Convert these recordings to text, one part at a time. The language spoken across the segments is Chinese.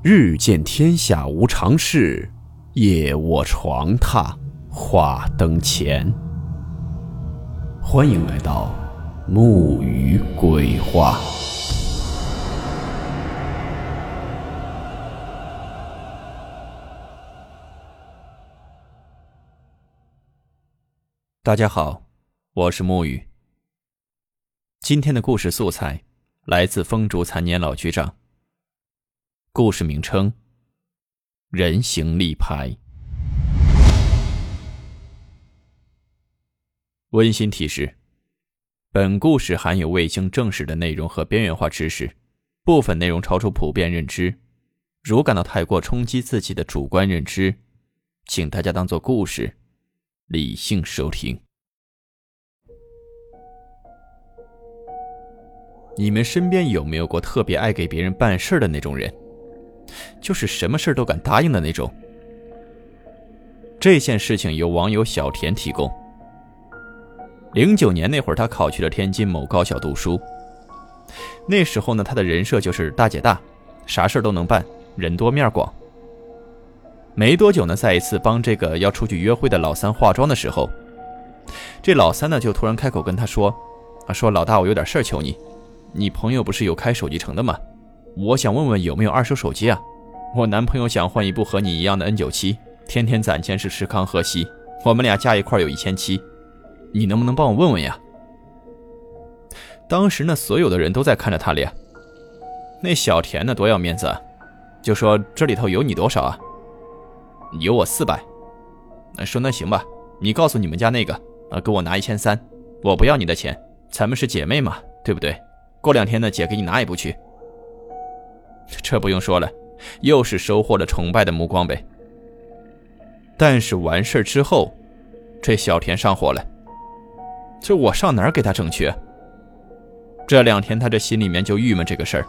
日见天下无常事，夜卧床榻话灯前。欢迎来到木鱼鬼话。大家好，我是木鱼。今天的故事素材来自风烛残年老局长。故事名称：人形立牌。温馨提示：本故事含有未经证实的内容和边缘化知识，部分内容超出普遍认知。如感到太过冲击自己的主观认知，请大家当做故事，理性收听。你们身边有没有过特别爱给别人办事的那种人？就是什么事都敢答应的那种。这件事情由网友小田提供。零九年那会儿，他考去了天津某高校读书。那时候呢，他的人设就是大姐大，啥事都能办，人多面广。没多久呢，在一次帮这个要出去约会的老三化妆的时候，这老三呢就突然开口跟他说：“啊，说老大，我有点事儿求你，你朋友不是有开手机城的吗？”我想问问有没有二手手机啊？我男朋友想换一部和你一样的 N 九七，天天攒钱是吃康喝西，我们俩加一块有一千七，你能不能帮我问问呀？当时呢，所有的人都在看着他俩。那小田呢，多要面子啊，就说这里头有你多少啊？有我四百。说那行吧，你告诉你们家那个啊，给我拿一千三，我不要你的钱，咱们是姐妹嘛，对不对？过两天呢，姐给你拿一部去。这不用说了，又是收获了崇拜的目光呗。但是完事之后，这小田上火了。这我上哪儿给他整去？这两天他这心里面就郁闷这个事儿。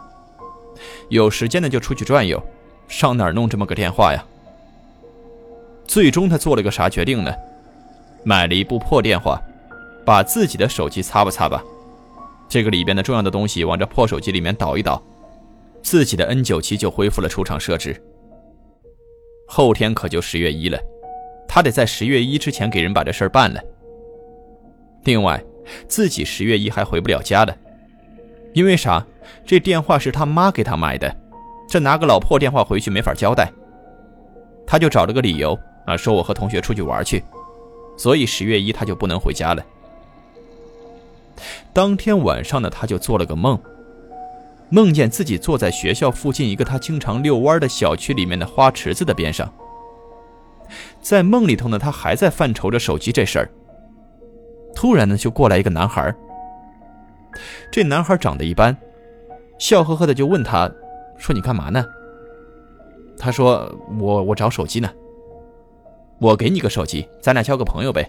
有时间呢就出去转悠，上哪儿弄这么个电话呀？最终他做了个啥决定呢？买了一部破电话，把自己的手机擦吧擦吧，这个里边的重要的东西往这破手机里面倒一倒。自己的 N 九七就恢复了出厂设置。后天可就十月一了，他得在十月一之前给人把这事儿办了。另外，自己十月一还回不了家了，因为啥？这电话是他妈给他买的，这拿个老破电话回去没法交代。他就找了个理由啊，说我和同学出去玩去，所以十月一他就不能回家了。当天晚上呢，他就做了个梦。梦见自己坐在学校附近一个他经常遛弯的小区里面的花池子的边上，在梦里头呢，他还在犯愁着手机这事儿。突然呢，就过来一个男孩。这男孩长得一般，笑呵呵的就问他，说：“你干嘛呢？”他说：“我我找手机呢。”我给你个手机，咱俩交个朋友呗。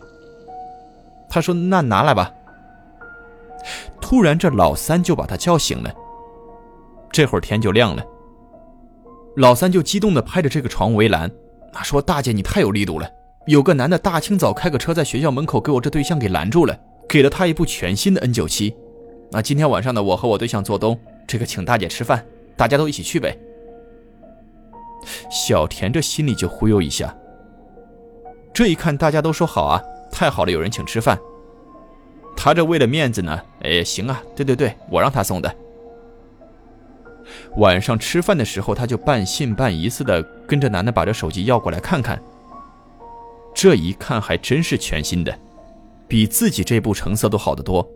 他说：“那拿来吧。”突然，这老三就把他叫醒了。这会儿天就亮了，老三就激动地拍着这个床围栏，啊，说：“大姐，你太有力度了！有个男的大清早开个车在学校门口给我这对象给拦住了，给了他一部全新的 N 九七。那今天晚上呢，我和我对象做东，这个请大姐吃饭，大家都一起去呗。”小田这心里就忽悠一下，这一看大家都说好啊，太好了，有人请吃饭。他这为了面子呢，哎，行啊，对对对，我让他送的。晚上吃饭的时候，他就半信半疑似的跟着男的把这手机要过来看看。这一看还真是全新的，比自己这部成色都好得多。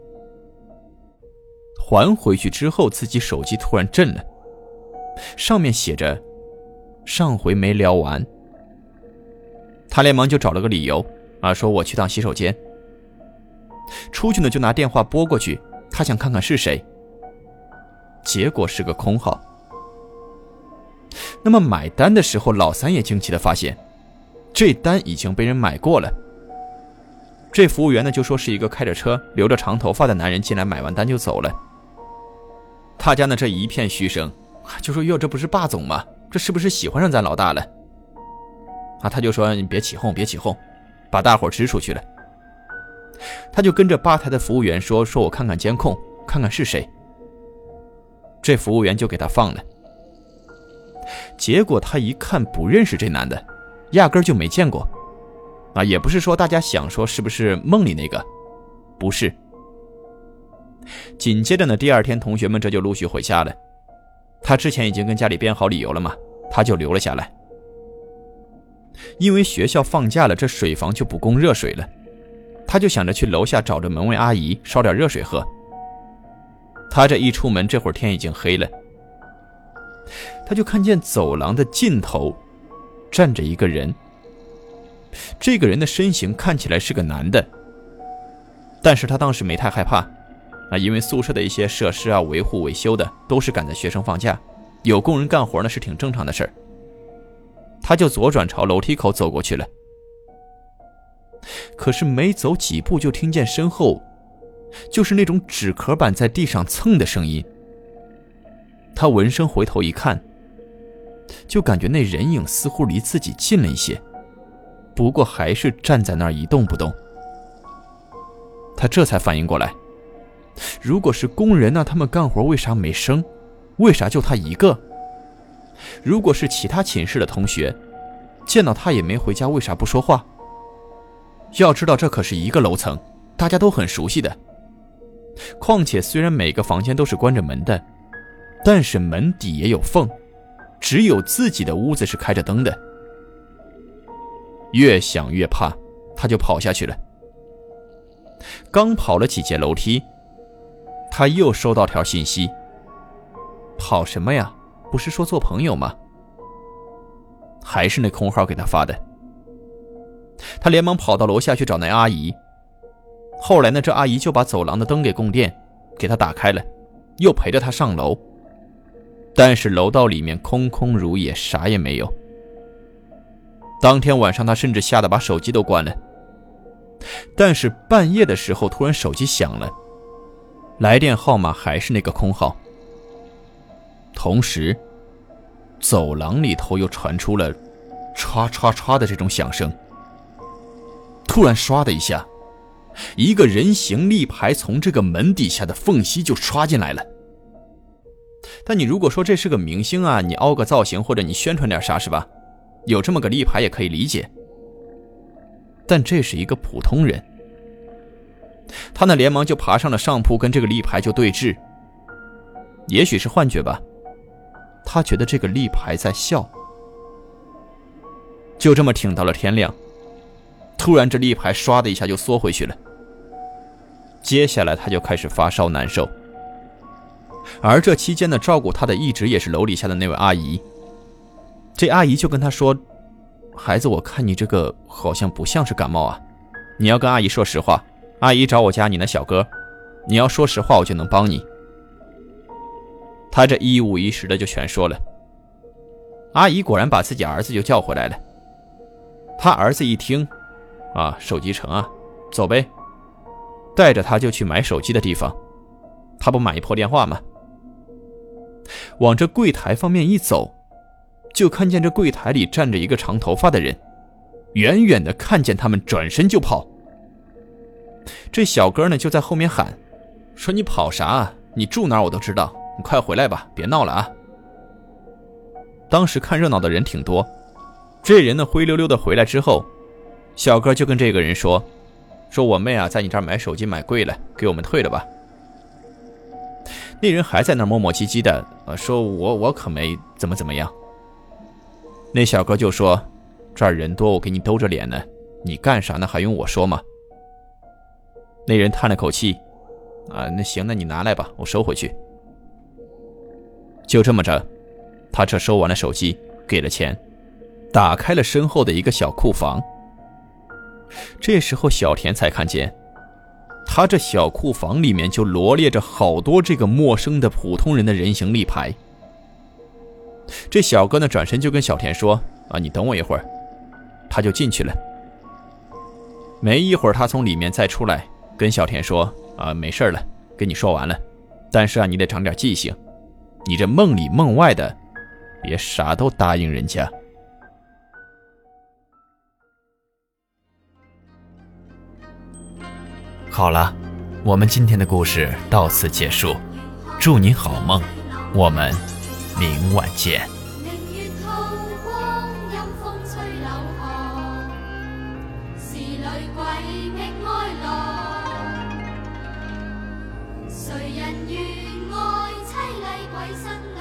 还回去之后，自己手机突然震了，上面写着“上回没聊完”。他连忙就找了个理由啊，说我去趟洗手间。出去呢，就拿电话拨过去，他想看看是谁。结果是个空号。那么买单的时候，老三也惊奇的发现，这单已经被人买过了。这服务员呢就说是一个开着车、留着长头发的男人进来买完单就走了。他家呢这一片嘘声，就说哟，这不是霸总吗？这是不是喜欢上咱老大了？啊，他就说你别起哄，别起哄，把大伙支出去了。他就跟着吧台的服务员说：“说我看看监控，看看是谁。”这服务员就给他放了。结果他一看不认识这男的，压根就没见过。啊，也不是说大家想说是不是梦里那个，不是。紧接着呢，第二天同学们这就陆续回家了。他之前已经跟家里编好理由了嘛，他就留了下来。因为学校放假了，这水房就不供热水了，他就想着去楼下找着门卫阿姨烧点热水喝。他这一出门，这会儿天已经黑了，他就看见走廊的尽头站着一个人。这个人的身形看起来是个男的，但是他当时没太害怕，啊，因为宿舍的一些设施啊，维护维修的都是赶在学生放假，有工人干活呢是挺正常的事儿。他就左转朝楼梯口走过去了，可是没走几步就听见身后，就是那种纸壳板在地上蹭的声音。他闻声回头一看，就感觉那人影似乎离自己近了一些。不过还是站在那儿一动不动。他这才反应过来，如果是工人，那他们干活为啥没声？为啥就他一个？如果是其他寝室的同学，见到他也没回家，为啥不说话？要知道这可是一个楼层，大家都很熟悉的。况且虽然每个房间都是关着门的，但是门底也有缝，只有自己的屋子是开着灯的。越想越怕，他就跑下去了。刚跑了几节楼梯，他又收到条信息：“跑什么呀？不是说做朋友吗？”还是那空号给他发的。他连忙跑到楼下去找那阿姨。后来呢，这阿姨就把走廊的灯给供电，给他打开了，又陪着他上楼。但是楼道里面空空如也，啥也没有。当天晚上，他甚至吓得把手机都关了。但是半夜的时候，突然手机响了，来电号码还是那个空号。同时，走廊里头又传出了“唰唰唰”的这种响声。突然，唰的一下，一个人形立牌从这个门底下的缝隙就刷进来了。但你如果说这是个明星啊，你凹个造型或者你宣传点啥，是吧？有这么个立牌也可以理解，但这是一个普通人。他那连忙就爬上了上铺，跟这个立牌就对峙。也许是幻觉吧，他觉得这个立牌在笑。就这么挺到了天亮，突然这立牌唰的一下就缩回去了。接下来他就开始发烧难受，而这期间呢，照顾他的一直也是楼底下的那位阿姨。这阿姨就跟他说：“孩子，我看你这个好像不像是感冒啊，你要跟阿姨说实话。阿姨找我家你那小哥，你要说实话，我就能帮你。”他这一五一十的就全说了。阿姨果然把自己儿子就叫回来了。他儿子一听，啊，手机城啊，走呗，带着他就去买手机的地方。他不买一破电话吗？往这柜台方面一走。就看见这柜台里站着一个长头发的人，远远的看见他们，转身就跑。这小哥呢就在后面喊：“说你跑啥？你住哪我都知道，你快回来吧，别闹了啊！”当时看热闹的人挺多，这人呢灰溜溜的回来之后，小哥就跟这个人说：“说我妹啊在你这儿买手机买贵了，给我们退了吧。”那人还在那磨磨唧唧的啊，说我我可没怎么怎么样。那小哥就说：“这儿人多，我给你兜着脸呢，你干啥呢？还用我说吗？”那人叹了口气：“啊，那行，那你拿来吧，我收回去。”就这么着，他这收完了手机，给了钱，打开了身后的一个小库房。这时候，小田才看见，他这小库房里面就罗列着好多这个陌生的普通人的人形立牌。这小哥呢，转身就跟小田说：“啊，你等我一会儿。”他就进去了。没一会儿，他从里面再出来，跟小田说：“啊，没事了，跟你说完了。但是啊，你得长点记性，你这梦里梦外的，别啥都答应人家。”好了，我们今天的故事到此结束，祝你好梦，我们明晚见。明月光，阴风吹柳巷。鬼。谁人愿爱凄厉鬼身。